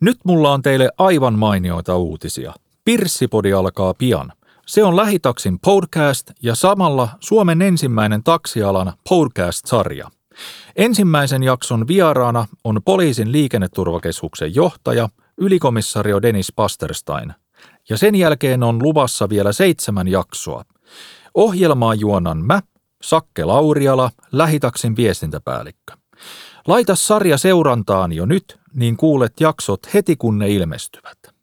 Nyt mulla on teille aivan mainioita uutisia. Pirssipodi alkaa pian. Se on Lähitaksin podcast ja samalla Suomen ensimmäinen taksialan podcast-sarja. Ensimmäisen jakson vieraana on poliisin liikenneturvakeskuksen johtaja, ylikomissario Dennis Pasterstein. Ja sen jälkeen on luvassa vielä seitsemän jaksoa. Ohjelmaa juonan mä, Sakke Lauriala, Lähitaksin viestintäpäällikkö. Laita sarja seurantaan jo nyt, niin kuulet jaksot heti kun ne ilmestyvät.